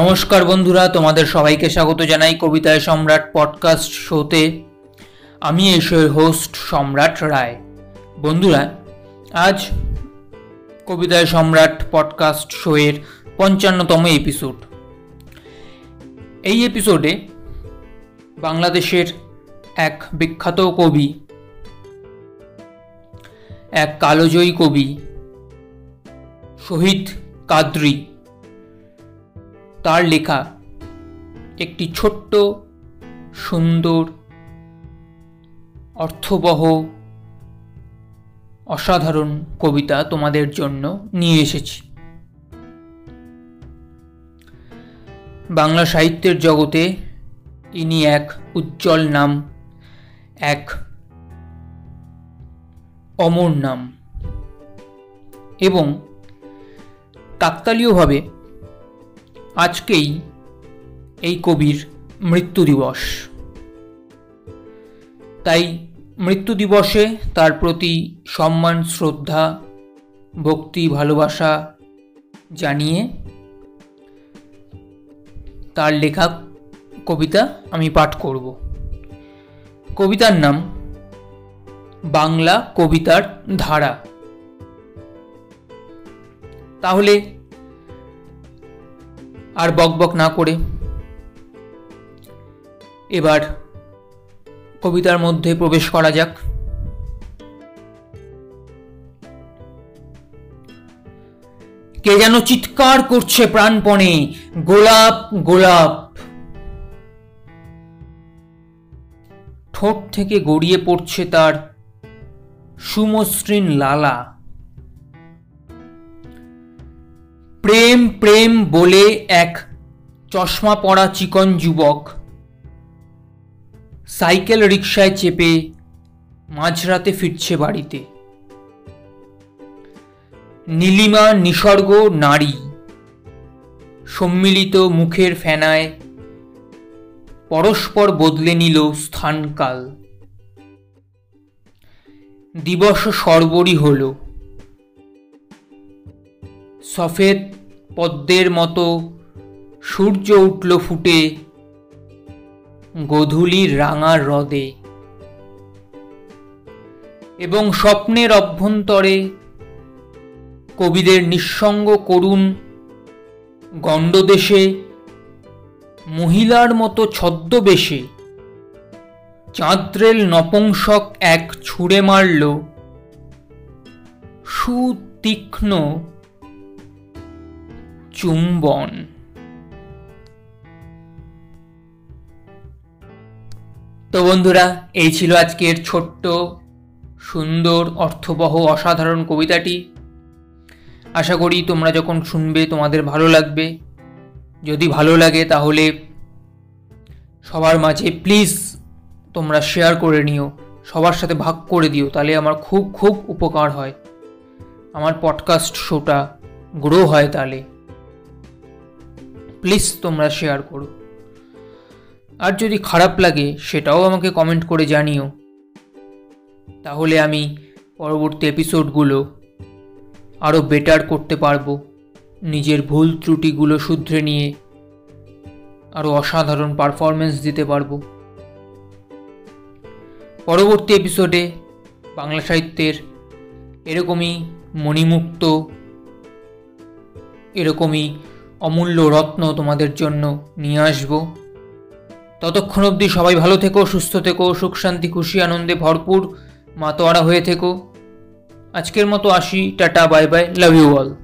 নমস্কার বন্ধুরা, তোমাদের সবাইকে স্বাগত জানাই কবিতায় সম্রাট পডকাস্ট শোতে আমি এই হোস্ট সম্রাট রায়। বন্ধুরা, আজ কবিতায় সম্রাট পডকাস্ট শোয়ের পঞ্চান্নতম এপিসোড এই এপিসোডে বাংলাদেশের এক বিখ্যাত কবি, এক কালোজয়ী কবি, শহীদ কাদ্রি তার লেখা একটি ছোট্ট, সুন্দর, অর্থবহ, অসাধারণ কবিতা তোমাদের জন্য নিয়ে এসেছি। বাংলা সাহিত্যের জগতে ইনি এক উজ্জ্বল নাম, এক অমর নাম এবং কাকতালীয়ভাবে আজকেই এই কবির মৃত্যু দিবস। তাই মৃত্যু দিবসে তার প্রতি সম্মান, শ্রদ্ধা, ভক্তি, ভালোবাসা জানিয়ে তার লেখা কবিতা আমি পাঠ করব। কবিতার নাম বাংলা কবিতার ধারা। তাহলে আর বকবক না করে। এবার কবিতার মধ্যে প্রবেশ করা যাক। কে যেন চিৎকার করছে প্রাণপণে, গোলাপ গোলাপ। ঠোঁট থেকে গড়িয়ে পড়ছে তার সুমসৃণ লালা। প্রেম প্রেম বলে এক চশমা পড়া চিকন যুবক। সাইকেল রিকশায় চেপে মাঝরাতে ফিরছে বাড়িতে। নীলিমা নিসর্গ নারী। সম্মিলিত মুখের ফেনায় পরস্পর বদলে নিল স্থানকাল। দিবস সর্বরই হল। সফেদ পদ্মের মতো সূর্য উঠল ফুটে গধূলির রাঙা হ্রদে। এবং স্বপ্নের অভ্যন্তরে কবিদের নিঃসঙ্গ করুণ গণ্ডদেশে মহিলার মতো ছদ্মবেশে চাঁদ্রেল নপংসক এক ছুঁড়ে মারল সুতীক্ষ্ণ চুম্বন। তো বন্ধুরা, এই ছিল আজকের ছোট্ট, সুন্দর, অর্থবহ, অসাধারণ কবিতাটি। আশা করি তোমরা যখন শুনবে তোমাদের ভালো লাগবে। যদি ভালো লাগে তাহলে সবার মাঝে প্লিজ তোমরা শেয়ার করে নিও, সবার সাথে ভাগ করে দিও, তাহলে আমার খুব খুব উপকার হয়। আমার পডকাস্ট শোটা গ্রো হয় তাহলে। প্লিজ তোমরা শেয়ার করো। আর যদি খারাপ লাগে, সেটাও আমাকে কমেন্ট করে জানিও। তাহলে আমি পরবর্তী এপিসোডগুলো আরও বেটার করতে পারব। নিজের ভুল ত্রুটিগুলো শুধরে নিয়ে আরও অসাধারণ পারফরমেন্স দিতে পারব। পরবর্তী এপিসোডে বাংলা সাহিত্যের এরকমই মণিমুক্ত, এরকমই অমূল্য রত্ন তোমাদের জন্য নিয়ে আসব। ততক্ষণ অব্দি সবাই ভালো থেকো, সুস্থ থেকো, সুখ শান্তি, খুশি, আনন্দে ভরপুর, মাতোয়ারা হয়ে থেকো। আজকের মতো আসি, tata, bye bye, love you all.